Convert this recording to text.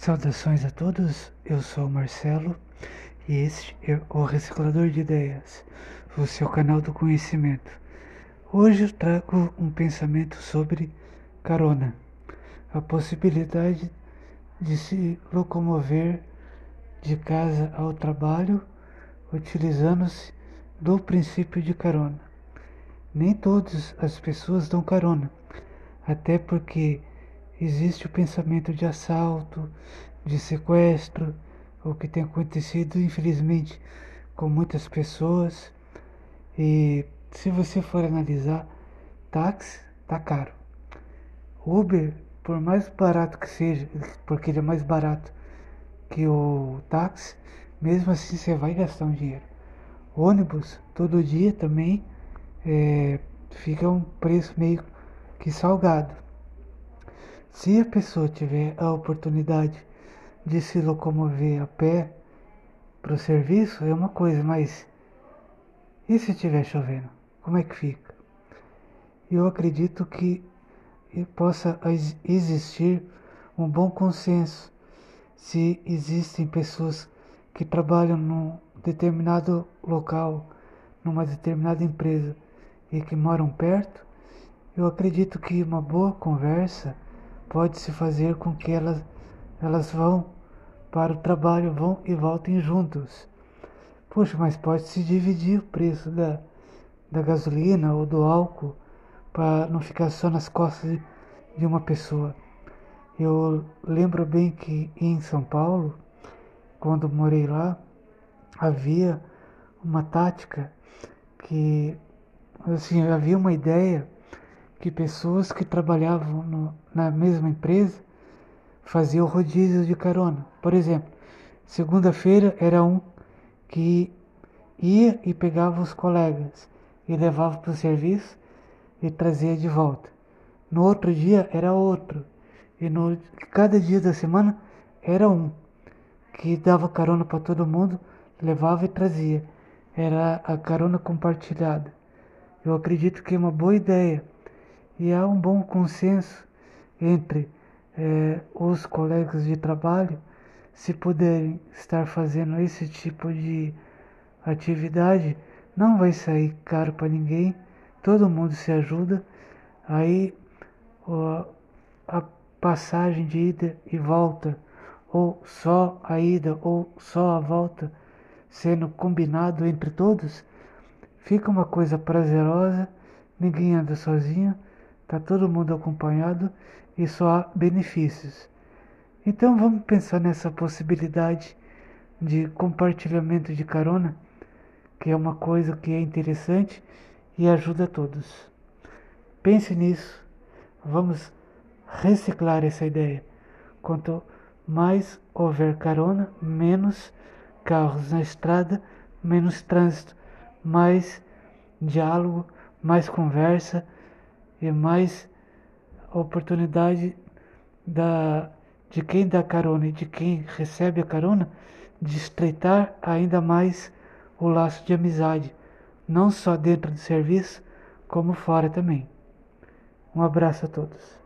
Saudações a todos, eu sou o Marcelo e este é o Reciclador de Ideias, o seu canal do conhecimento. Hoje eu trago um pensamento sobre carona, a possibilidade de se locomover de casa ao trabalho utilizando-se do princípio de carona. Nem todas as pessoas dão carona, até porque existe o pensamento de assalto, de sequestro, o que tem acontecido, infelizmente, com muitas pessoas. E se você for analisar, táxi tá caro. Uber, por mais barato que seja, porque ele é mais barato que o táxi, mesmo assim você vai gastar um dinheiro. Ônibus, todo dia também, é, fica um preço meio que salgado. Se a pessoa tiver a oportunidade de se locomover a pé para o serviço, é uma coisa, mas e se estiver chovendo? Como é que fica? Eu acredito que possa existir um bom consenso se existem pessoas que trabalham num determinado local, numa determinada empresa e que moram perto, eu acredito que uma boa conversa pode se fazer com que elas, elas vão para o trabalho, vão e voltem juntos. Puxa, mas pode se dividir o preço da, da gasolina ou do álcool para não ficar só nas costas de uma pessoa. Eu lembro bem que em São Paulo, quando morei lá, havia uma tática que assim, havia uma ideia que pessoas que trabalhavam no, na mesma empresa faziam rodízio de carona. Por exemplo, segunda-feira era um que ia e pegava os colegas e levava para o serviço e trazia de volta. No outro dia era outro. E no cada dia da semana era um que dava carona para todo mundo, levava e trazia. Era a carona compartilhada. Eu acredito que é uma boa ideia e há um bom consenso entre eh, os colegas de trabalho se puderem estar fazendo esse tipo de atividade, não vai sair caro para ninguém, todo mundo se ajuda, aí ó, a passagem de ida e volta, ou só a ida ou só a volta, sendo combinado entre todos, fica uma coisa prazerosa, ninguém anda sozinho Está todo mundo acompanhado e só há benefícios. Então vamos pensar nessa possibilidade de compartilhamento de carona, que é uma coisa que é interessante e ajuda a todos. Pense nisso. Vamos reciclar essa ideia. Quanto mais houver carona, menos carros na estrada, menos trânsito, mais diálogo, mais conversa e mais oportunidade da, de quem dá carona e de quem recebe a carona de estreitar ainda mais o laço de amizade, não só dentro do serviço, como fora também. Um abraço a todos.